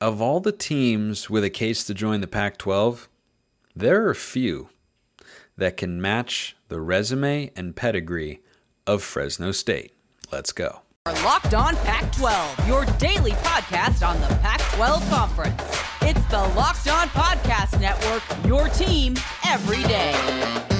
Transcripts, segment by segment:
of all the teams with a case to join the Pac 12, there are few that can match the resume and pedigree of Fresno State. Let's go. Locked on Pac 12, your daily podcast on the Pac 12 Conference. It's the Locked On Podcast Network, your team every day.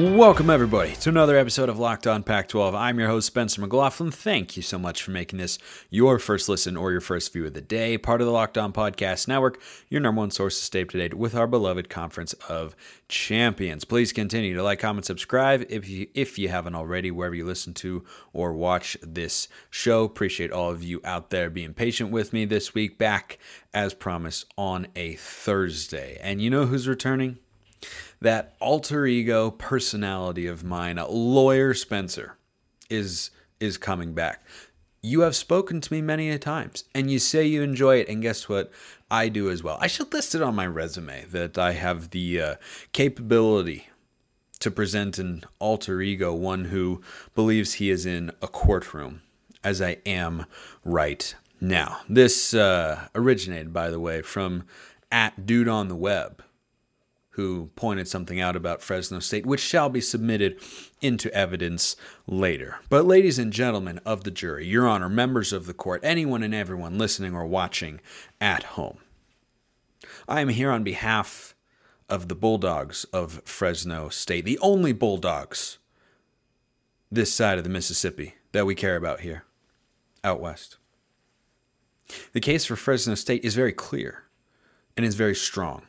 Welcome, everybody, to another episode of Locked On Pac 12. I'm your host, Spencer McLaughlin. Thank you so much for making this your first listen or your first view of the day. Part of the Locked On Podcast Network, your number one source to stay up to date with our beloved Conference of Champions. Please continue to like, comment, subscribe if you, if you haven't already, wherever you listen to or watch this show. Appreciate all of you out there being patient with me this week, back as promised on a Thursday. And you know who's returning? That alter ego personality of mine, lawyer Spencer, is is coming back. You have spoken to me many a times, and you say you enjoy it, and guess what? I do as well. I should list it on my resume that I have the uh, capability to present an alter ego, one who believes he is in a courtroom, as I am right now. This uh, originated, by the way, from at Dude on the Web who pointed something out about Fresno State, which shall be submitted into evidence later. But, ladies and gentlemen of the jury, Your Honor, members of the court, anyone and everyone listening or watching at home, I am here on behalf of the Bulldogs of Fresno State, the only Bulldogs this side of the Mississippi that we care about here, out west. The case for Fresno State is very clear and is very strong.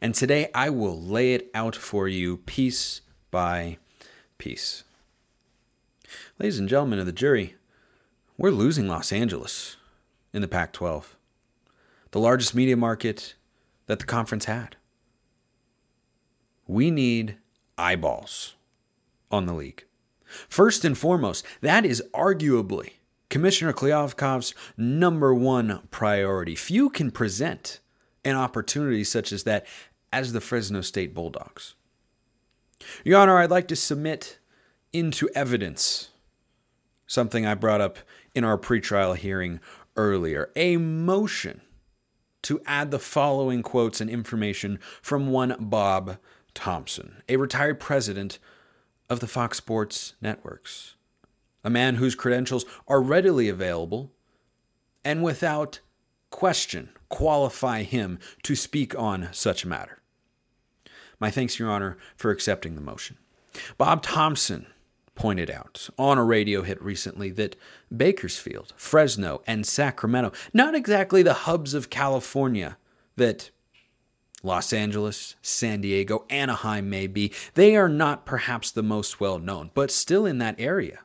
And today I will lay it out for you piece by piece. Ladies and gentlemen of the jury, we're losing Los Angeles in the Pac 12, the largest media market that the conference had. We need eyeballs on the league. First and foremost, that is arguably Commissioner Kliavkoff's number one priority. Few can present an opportunity such as that as the Fresno State Bulldogs. Your Honor, I'd like to submit into evidence something I brought up in our pretrial hearing earlier a motion to add the following quotes and information from one Bob Thompson, a retired president of the Fox Sports networks, a man whose credentials are readily available and without question qualify him to speak on such a matter. My thanks, Your Honor, for accepting the motion. Bob Thompson pointed out on a radio hit recently that Bakersfield, Fresno, and Sacramento, not exactly the hubs of California that Los Angeles, San Diego, Anaheim may be, they are not perhaps the most well known, but still in that area.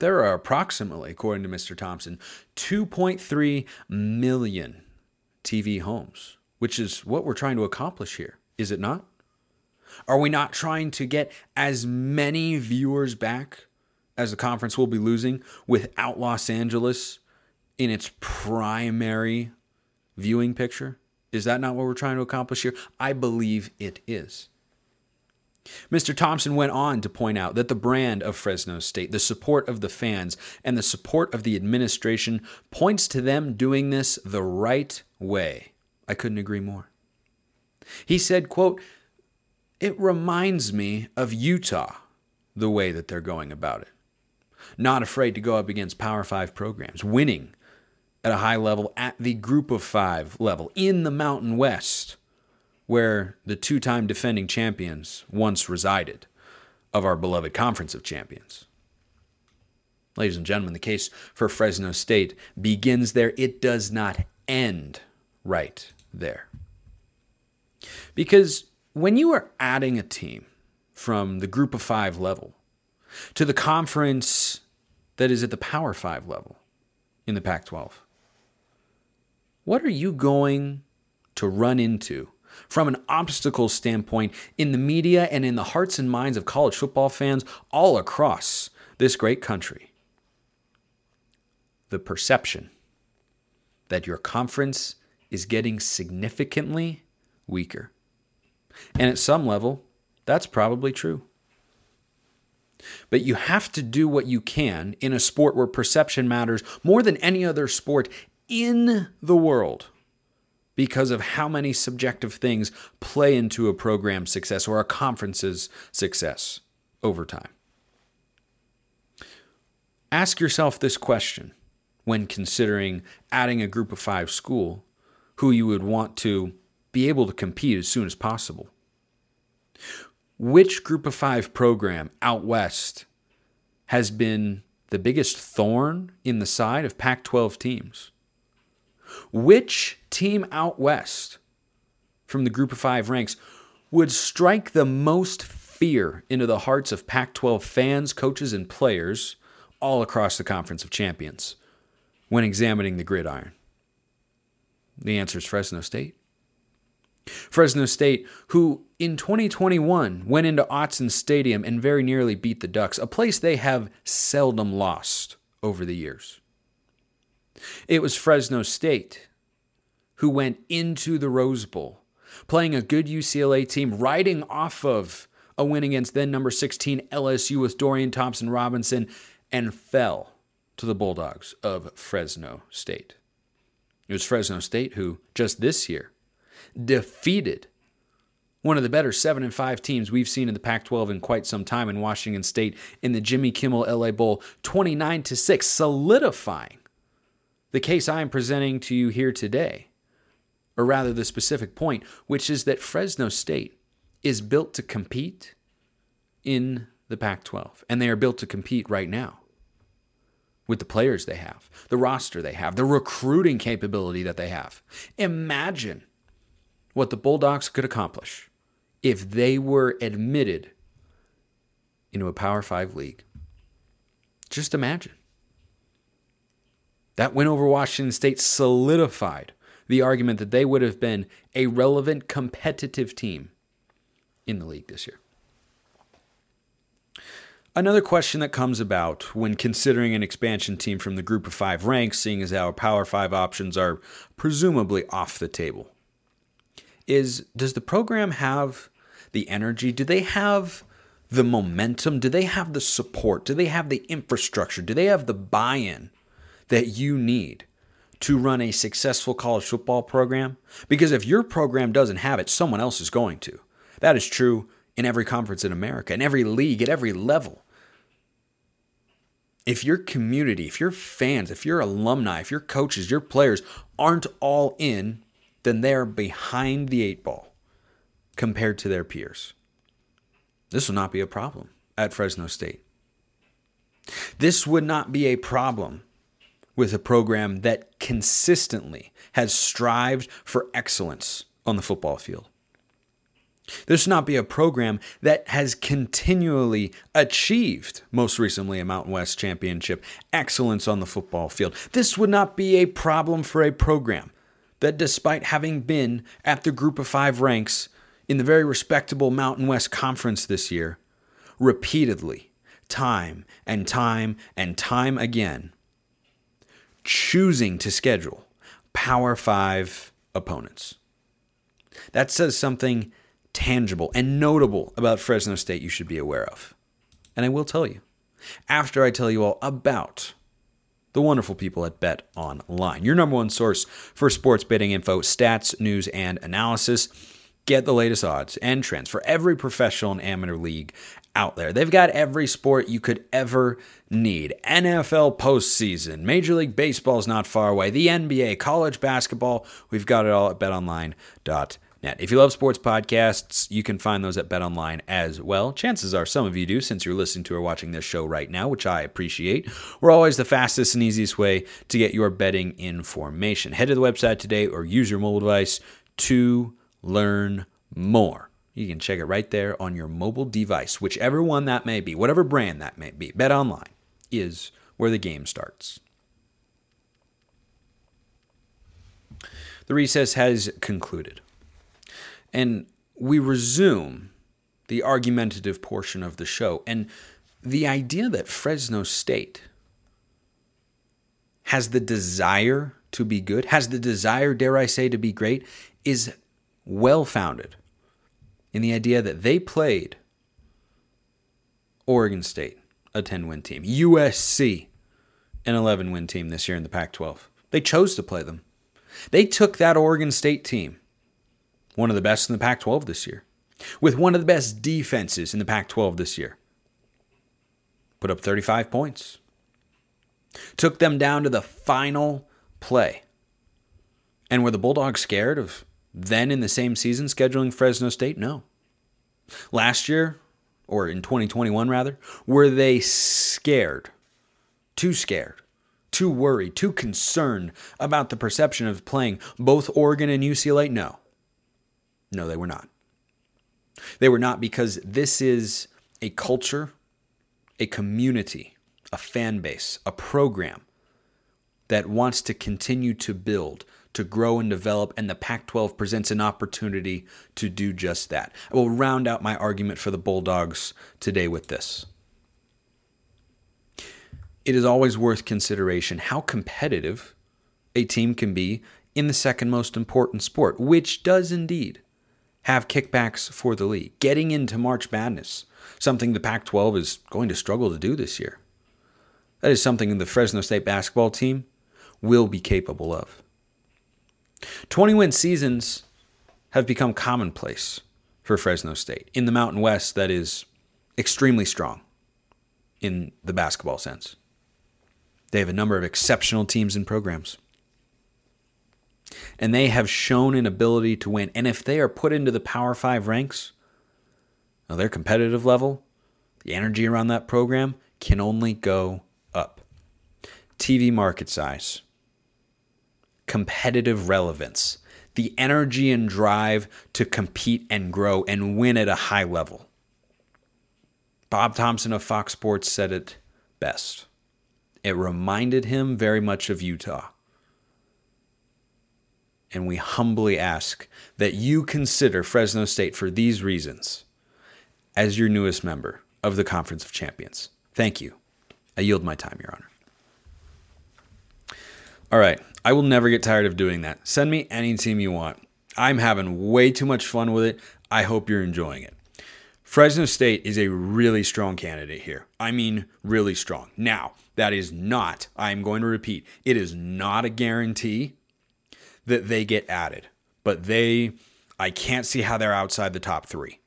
There are approximately, according to Mr. Thompson, 2.3 million TV homes, which is what we're trying to accomplish here, is it not? Are we not trying to get as many viewers back as the conference will be losing without Los Angeles in its primary viewing picture? Is that not what we're trying to accomplish here? I believe it is. Mr. Thompson went on to point out that the brand of Fresno State, the support of the fans, and the support of the administration points to them doing this the right way. I couldn't agree more. He said, quote, It reminds me of Utah, the way that they're going about it. Not afraid to go up against Power Five programs, winning at a high level at the Group of Five level in the Mountain West where the two time defending champions once resided of our beloved Conference of Champions. Ladies and gentlemen, the case for Fresno State begins there. It does not end right there. Because when you are adding a team from the group of five level to the conference that is at the power five level in the Pac 12, what are you going to run into from an obstacle standpoint in the media and in the hearts and minds of college football fans all across this great country. The perception that your conference is getting significantly weaker. And at some level, that's probably true. But you have to do what you can in a sport where perception matters more than any other sport in the world because of how many subjective things play into a program's success or a conference's success over time. Ask yourself this question when considering adding a group of five school who you would want to be able to compete as soon as possible. Which group of five program out west has been the biggest thorn in the side of Pac 12 teams? Which team out west from the group of five ranks would strike the most fear into the hearts of Pac 12 fans, coaches, and players all across the Conference of Champions when examining the gridiron? The answer is Fresno State. Fresno State, who in 2021 went into Autzen Stadium and very nearly beat the Ducks, a place they have seldom lost over the years. It was Fresno State who went into the Rose Bowl, playing a good UCLA team, riding off of a win against then number 16 LSU with Dorian Thompson Robinson, and fell to the Bulldogs of Fresno State. It was Fresno State who, just this year, defeated one of the better 7 and 5 teams we've seen in the Pac-12 in quite some time in Washington State in the Jimmy Kimmel LA Bowl 29 to 6 solidifying the case I am presenting to you here today or rather the specific point which is that Fresno State is built to compete in the Pac 12, and they are built to compete right now with the players they have, the roster they have, the recruiting capability that they have. Imagine what the Bulldogs could accomplish if they were admitted into a Power 5 league. Just imagine. That win over Washington State solidified the argument that they would have been a relevant competitive team in the league this year. Another question that comes about when considering an expansion team from the group of five ranks, seeing as our Power Five options are presumably off the table, is does the program have the energy? Do they have the momentum? Do they have the support? Do they have the infrastructure? Do they have the buy in that you need to run a successful college football program? Because if your program doesn't have it, someone else is going to. That is true in every conference in America, in every league, at every level if your community, if your fans, if your alumni, if your coaches, your players aren't all in, then they're behind the eight ball compared to their peers. This will not be a problem at Fresno State. This would not be a problem with a program that consistently has strived for excellence on the football field. This should not be a program that has continually achieved, most recently, a Mountain West championship, excellence on the football field. This would not be a problem for a program that, despite having been at the group of five ranks in the very respectable Mountain West Conference this year, repeatedly, time and time and time again, choosing to schedule Power Five opponents. That says something tangible and notable about Fresno State you should be aware of. And I will tell you after I tell you all about the wonderful people at Bet Online, your number one source for sports betting info, stats, news, and analysis. Get the latest odds and trends for every professional and amateur league out there. They've got every sport you could ever need. NFL postseason, Major League Baseball is not far away, the NBA, college basketball. We've got it all at betonline.com If you love sports podcasts, you can find those at BetOnline as well. Chances are some of you do since you're listening to or watching this show right now, which I appreciate. We're always the fastest and easiest way to get your betting information. Head to the website today or use your mobile device to learn more. You can check it right there on your mobile device, whichever one that may be, whatever brand that may be. BetOnline is where the game starts. The recess has concluded. And we resume the argumentative portion of the show. And the idea that Fresno State has the desire to be good, has the desire, dare I say, to be great, is well founded in the idea that they played Oregon State, a 10 win team, USC, an 11 win team this year in the Pac 12. They chose to play them. They took that Oregon State team, one of the best in the Pac 12 this year, with one of the best defenses in the Pac 12 this year, put up 35 points, took them down to the final play. And were the Bulldogs scared of then in the same season scheduling Fresno State? No. Last year, or in 2021 rather, were they scared? Too scared, too worried, too concerned about the perception of playing both Oregon and UCLA? No. No, they were not. They were not because this is a culture, a community, a fan base, a program that wants to continue to build, to grow and develop, and the Pac 12 presents an opportunity to do just that. I will round out my argument for the Bulldogs today with this. It is always worth consideration how competitive a team can be in the second most important sport, which does indeed have kickbacks for the league. Getting into March Madness, something the Pac 12 is going to struggle to do this year. That is something the Fresno State basketball team will be capable of. 20 win seasons have become commonplace for Fresno State. In the Mountain West, that is extremely strong in the basketball sense. They have a number of exceptional teams and programs. And they have shown an ability to win. And if they are put into the Power Five ranks, now their competitive level, the energy around that program can only go up. TV market size, competitive relevance, the energy and drive to compete and grow and win at a high level. Bob Thompson of Fox Sports said it best. It reminded him very much of Utah. And we humbly ask that you consider Fresno State for these reasons as your newest member of the Conference of Champions. Thank you. I yield my time, Your Honor. All right. I will never get tired of doing that. Send me any team you want. I'm having way too much fun with it. I hope you're enjoying it. Fresno State is a really strong candidate here. I mean, really strong. Now, that is not, I'm going to repeat, it is not a guarantee that they get added, but they, I can't see how they're outside the top three.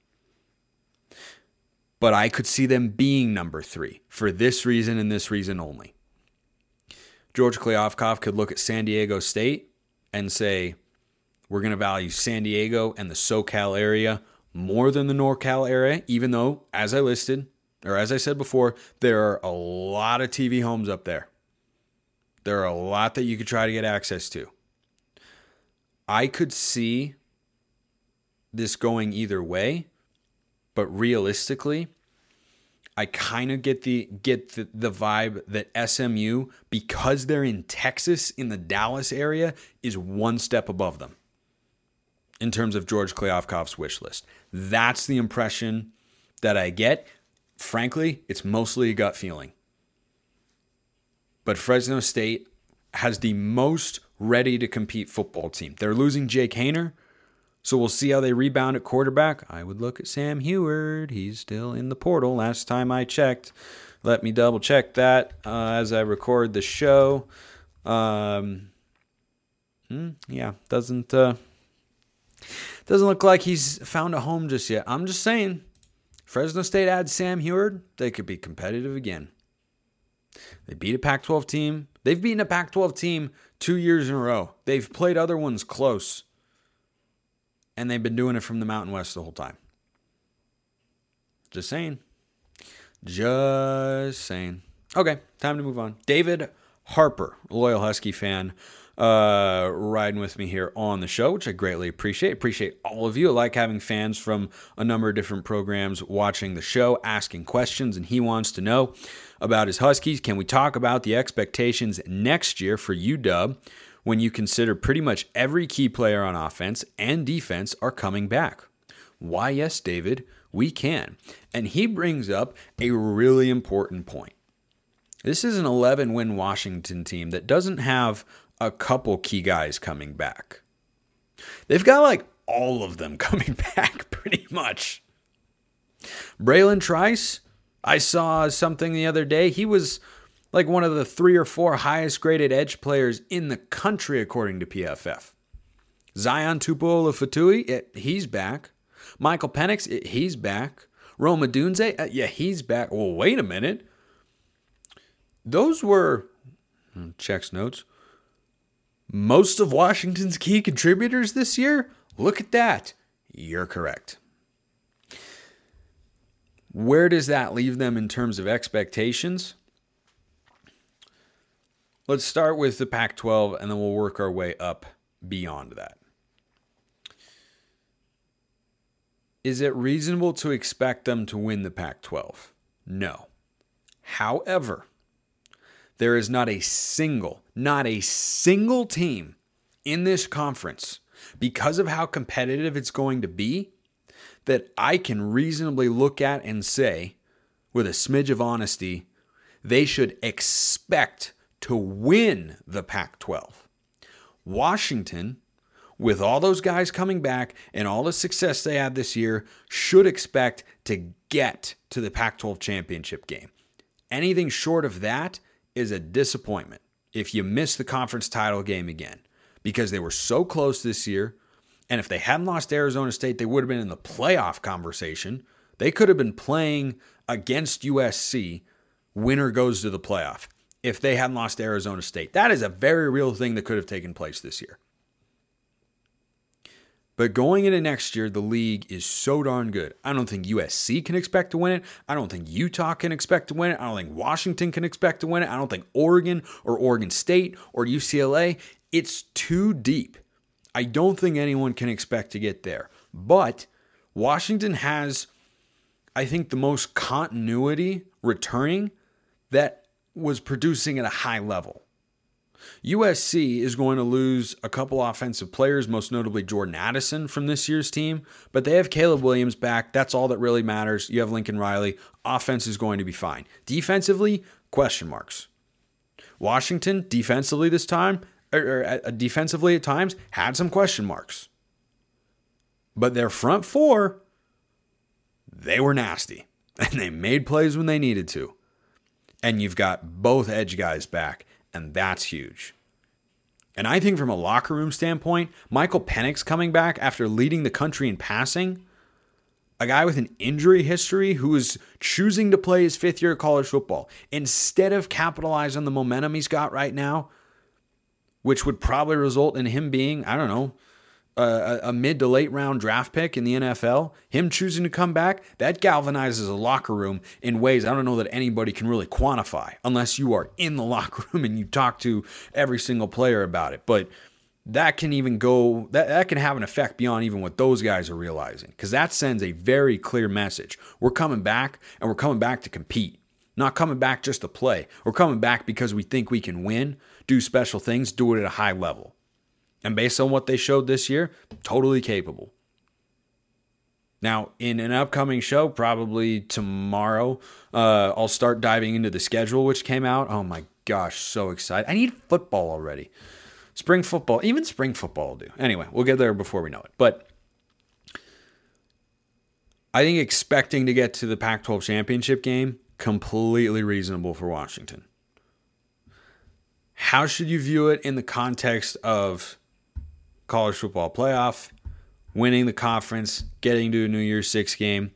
But I could see them being number three for this reason and this reason only. George Kliavkoff could look at San Diego State and say, we're going to value San Diego and the SoCal area more than the NorCal area, even though, as I listed, or as I said before, there are a lot of TV homes up there. There are a lot that you could try to get access to. I could see this going either way, but realistically, I kind of get the get the, the vibe that SMU because they're in Texas in the Dallas area is one step above them in terms of George Kliavkoff's wish list. That's the impression that I get. Frankly, it's mostly a gut feeling. But Fresno State has the most ready to compete football team. They're losing Jake Haener, so we'll see how they rebound at quarterback. I would look at Sam Huard. He's still in the portal. Last time I checked, let me double check that uh, as I record the show. Um, hmm, yeah, doesn't uh, doesn't look like he's found a home just yet. I'm just saying, Fresno State adds Sam Huard, they could be competitive again. They beat a Pac-12 team. They've beaten a Pac-12 team two years in a row. They've played other ones close and they've been doing it from the Mountain West the whole time. Just saying. Just saying. Okay, time to move on. David Harper, loyal Husky fan, uh, riding with me here on the show, which I greatly appreciate. Appreciate all of you. I like having fans from a number of different programs watching the show, asking questions, and he wants to know about his Huskies. Can we talk about the expectations next year for UW? when you consider pretty much every key player on offense and defense are coming back. Why, yes, David, we can. And he brings up a really important point. This is an 11 win Washington team that doesn't have a couple key guys coming back. They've got like all of them coming back pretty much. Bralen Trice, I saw something the other day. He was like one of the three or four highest graded edge players in the country, according to PFF. Zion Tupuola-Fetui, he's back. Michael Penix, he's back. Rome Odunze, uh, yeah, he's back. Well, wait a minute. Those were, hmm, checks notes, most of Washington's key contributors this year? Look at that. You're correct. Where does that leave them in terms of expectations? Let's start with the Pac 12 and then we'll work our way up beyond that. Is it reasonable to expect them to win the Pac 12? No. However, there is not a single, not a single team in this conference, because of how competitive it's going to be, that I can reasonably look at and say, with a smidge of honesty, they should expect to win the Pac 12. Washington with all those guys coming back and all the success they had this year, should expect to get to the Pac 12 championship game. Anything short of that is a disappointment if you miss the conference title game again because they were so close this year. And if they hadn't lost Arizona State, they would have been in the playoff conversation. They could have been playing against USC. Winner goes to the playoff if they hadn't lost Arizona State. That is a very real thing that could have taken place this year. But going into next year, the league is so darn good. I don't think USC can expect to win it. I don't think Utah can expect to win it. I don't think Washington can expect to win it. I don't think Oregon or Oregon State or UCLA. It's too deep. I don't think anyone can expect to get there. But Washington has, I think, the most continuity returning that was producing at a high level. USC is going to lose a couple offensive players, most notably Jordan Addison from this year's team, but they have Caleb Williams back. That's all that really matters. You have Lincoln Riley. Offense is going to be fine. Defensively, question marks. Washington, defensively this time, or, or uh, defensively at times, had some question marks. But their front four, they were nasty. And they made plays when they needed to. And you've got both edge guys back and that's huge. And I think from a locker room standpoint, Michael Penix coming back after leading the country in passing, a guy with an injury history who is choosing to play his fifth year of college football instead of capitalize on the momentum he's got right now, which would probably result in him being, I don't know, a, a, mid to late round draft pick in the NFL, him choosing to come back, that galvanizes a locker room in ways I don't know that anybody can really quantify unless you are in the locker room and you talk to every single player about it. But that can even go that, that can have an effect beyond even what those guys are realizing because that sends a very clear message. We're coming back and we're coming back to compete. Not coming back just to play. We're coming back because we think we can win, do special things, do it at a high level. And based on what they showed this year, totally capable. Now, in an upcoming show, probably tomorrow, uh, I'll start diving into the schedule, which came out. Oh my gosh, so excited. I need football already. Spring football, even spring football will do. Anyway, we'll get there before we know it. But I think expecting to get to the Pac 12 championship game, completely reasonable for Washington. How should you view it in the context of college football playoff, winning the conference, getting to a New Year's Six game.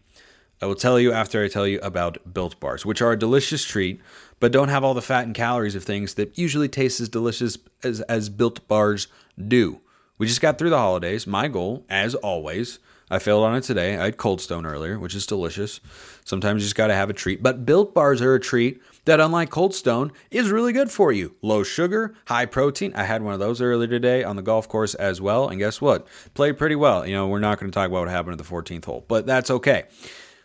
I will tell you after I tell you about Built Bars, which are a delicious treat, but don't have all the fat and calories of things that usually taste as delicious as, as Built Bars do. We just got through the holidays. My goal, as always, I failed on it today. I had Cold Stone earlier, which is delicious. Sometimes you just got to have a treat. But Built Bars are a treat that, unlike Cold Stone, is really good for you. Low sugar, high protein. I had one of those earlier today on the golf course as well. And guess what? Played pretty well. You know, we're not going to talk about what happened at the 14th hole, but that's okay.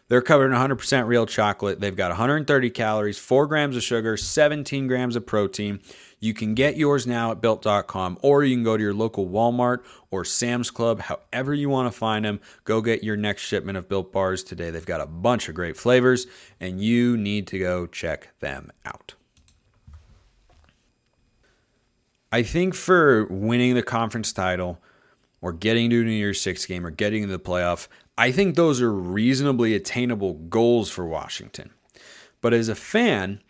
They're covered in 100% real chocolate. They've got 130 calories, 4 grams of sugar, 17 grams of protein. You can get yours now at built.com or you can go to your local Walmart or Sam's Club, however you want to find them. Go get your next shipment of built bars today. They've got a bunch of great flavors and you need to go check them out. I think for winning the conference title, or getting to a New Year's Six game or getting to the playoff. I think those are reasonably attainable goals for Washington. But as a fan,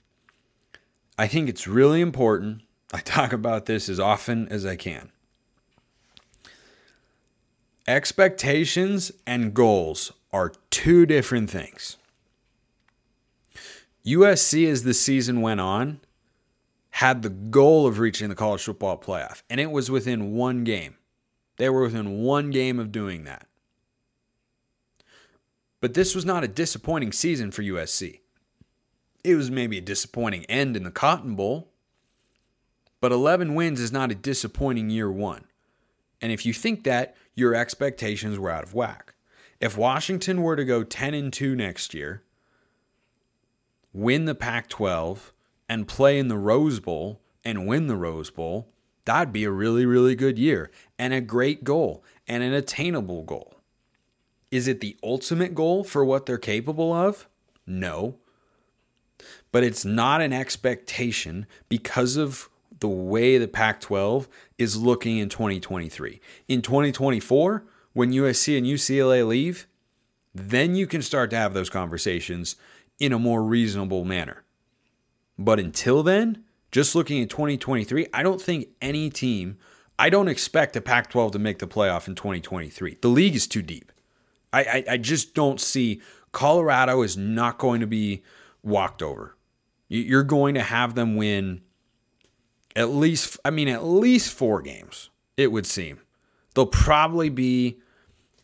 I think it's really important. I talk about this as often as I can. Expectations and goals are two different things. USC, as the season went on, had the goal of reaching the college football playoff, and it was within one game. They were within one game of doing that. But this was not a disappointing season for USC. It was maybe a disappointing end in the Cotton Bowl, but 11 wins is not a disappointing year one. And if you think that, your expectations were out of whack. If Washington were to go 10 and 2 next year, win the Pac 12, and play in the Rose Bowl and win the Rose Bowl, that'd be a really, really good year and a great goal and an attainable goal. Is it the ultimate goal for what they're capable of? No. But it's not an expectation because of the way the Pac 12 is looking in 2023. In 2024, when USC and UCLA leave, then you can start to have those conversations in a more reasonable manner. But until then, just looking at 2023, I don't think any team, I don't expect the Pac 12 to make the playoff in 2023. The league is too deep. I, I, I, just don't see Colorado is not going to be walked over. You're going to have them win at least, I mean, at least four games, it would seem. They'll probably be,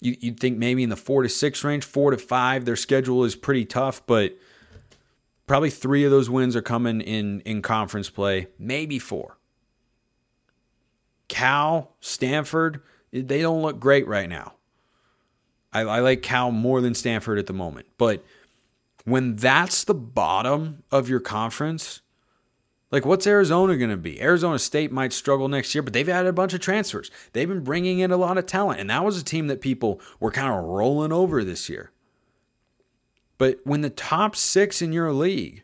you, would think maybe in the four to six range, four to five. Their schedule is pretty tough, but probably three of those wins are coming in, in conference play, maybe four. Cal, Stanford, they don't look great right now. I, I like Cal more than Stanford at the moment. But when that's the bottom of your conference, like, what's Arizona going to be? Arizona State might struggle next year, but they've had a bunch of transfers. They've been bringing in a lot of talent, and that was a team that people were kind of rolling over this year. But when the top six in your league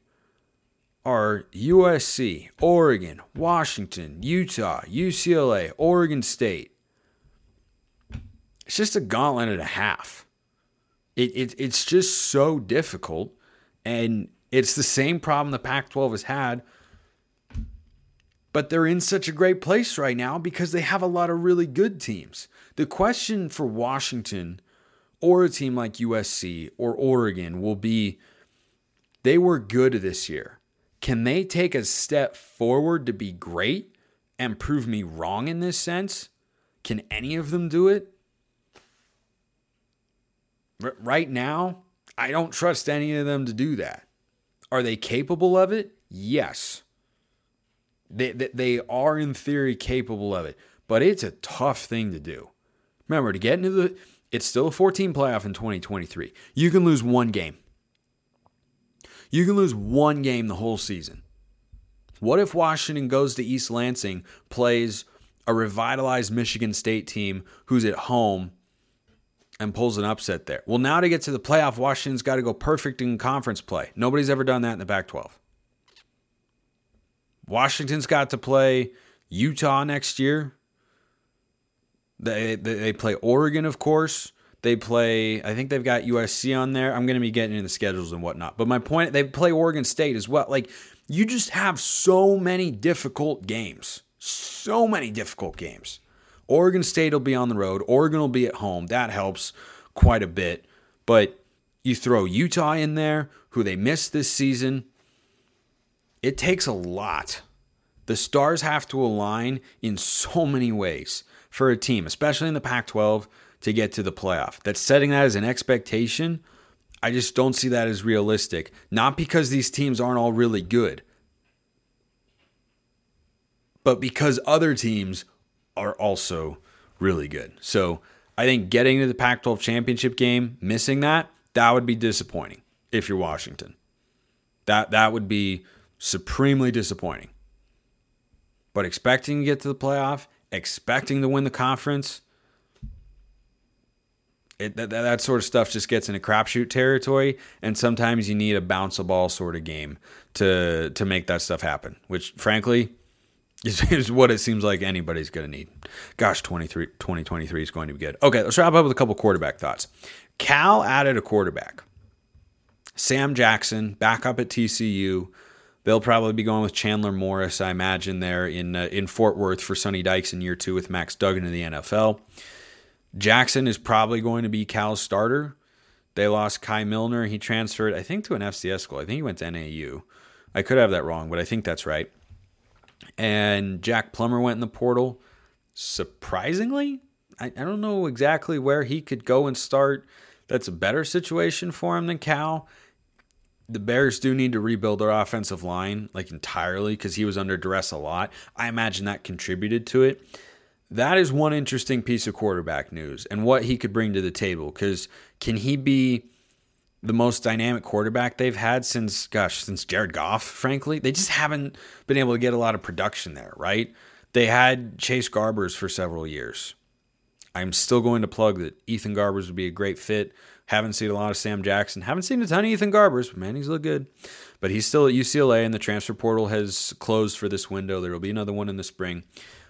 are USC, Oregon, Washington, Utah, UCLA, Oregon State, it's just a gauntlet and a half. It, it, it's just so difficult. And it's the same problem the Pac 12 has had but they're in such a great place right now because they have a lot of really good teams. The question for Washington or a team like USC or Oregon will be they were good this year. Can they take a step forward to be great and prove me wrong in this sense? Can any of them do it? R- right now, I don't trust any of them to do that. Are they capable of it? Yes. They, they, they are, in theory, capable of it, but it's a tough thing to do. Remember, to get into the, it's still a 14 playoff in 2023. You can lose one game. You can lose one game the whole season. What if Washington goes to East Lansing, plays a revitalized Michigan State team who's at home and pulls an upset there? Well, now to get to the playoff, Washington's got to go perfect in conference play. Nobody's ever done that in the Pac 12. Washington's got to play Utah next year. They, they, play Oregon, of course. They play, I think they've got USC on there. I'm going to be getting into the schedules and whatnot. But my point, they play Oregon State as well. Like, you just have so many difficult games. So many difficult games. Oregon State will be on the road. Oregon will be at home. That helps quite a bit. But you throw Utah in there, who they missed this season. It takes a lot. The stars have to align in so many ways for a team, especially in the Pac 12, to get to the playoff. That's setting that as an expectation. I just don't see that as realistic. Not because these teams aren't all really good, but because other teams are also really good. So I think getting to the Pac 12 championship game, missing that, that would be disappointing if you're Washington. That that would be supremely disappointing. But expecting to get to the playoff, expecting to win the conference, it, that, that sort of stuff just gets into crapshoot territory. And sometimes you need a bounce a ball sort of game to to make that stuff happen. Which, frankly, is, is what it seems like anybody's going to need. Gosh, 23, 2023 is going to be good. Okay, let's wrap up with a couple quarterback thoughts. Cal added a quarterback. Sam Jackson, back up at TCU. They'll probably be going with Chandler Morris, I imagine, there in uh, in Fort Worth for Sonny Dykes in year two with Max Duggan in the NFL. Jackson is probably going to be Cal's starter. They lost Kai Millner. He transferred, I think, to an FCS school. I think he went to NAU. I could have that wrong, but I think that's right. And Jack Plummer went in the portal. Surprisingly, I, I don't know exactly where he could go and start. That's a better situation for him than Cal. The Bears do need to rebuild their offensive line like entirely because he was under duress a lot. I imagine that contributed to it. That is one interesting piece of quarterback news and what he could bring to the table. Because can he be the most dynamic quarterback they've had since, gosh, since Jared Goff, frankly? They just haven't been able to get a lot of production there, right? They had Chase Garbers for several years. I'm still going to plug that Ethan Garbers would be a great fit. Haven't seen a lot of Sam Jackson. Haven't seen a ton of Ethan Garbers, but man, he's look good. But he's still at UCLA, and the transfer portal has closed for this window. There will be another one in the spring.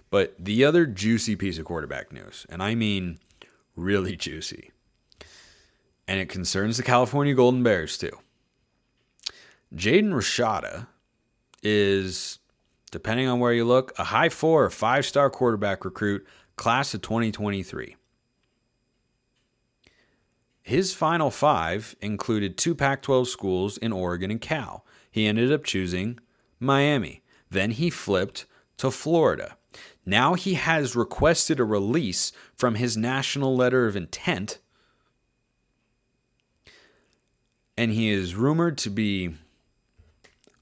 But the other juicy piece of quarterback news, and I mean really juicy, and it concerns the California Golden Bears too. Jaden Rashada is, depending on where you look, a high four or five star quarterback recruit, class of 2023. His final five included two Pac 12 schools in Oregon and Cal. He ended up choosing Miami. Then he flipped to Florida. Now he has requested a release from his national letter of intent. And he is rumored to be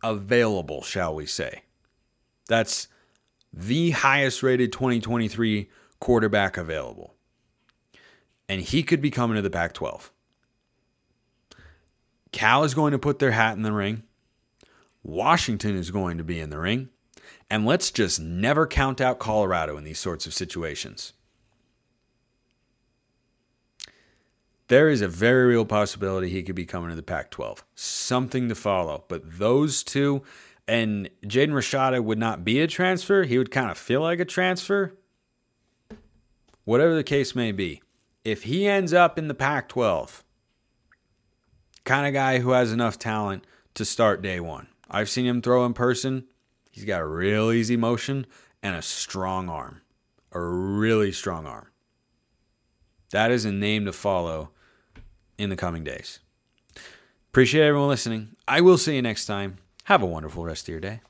available, shall we say. That's the highest rated 2023 quarterback available. And he could be coming to the Pac 12. Cal is going to put their hat in the ring. Washington is going to be in the ring. And let's just never count out Colorado in these sorts of situations. There is a very real possibility he could be coming to the Pac 12. Something to follow. But those two, and Jaden Rashada would not be a transfer. He would kind of feel like a transfer. Whatever the case may be, if he ends up in the Pac 12, kind of guy who has enough talent to start day one. I've seen him throw in person. He's got a real easy motion and a strong arm. A really strong arm. That is a name to follow in the coming days. Appreciate everyone listening. I will see you next time. Have a wonderful rest of your day.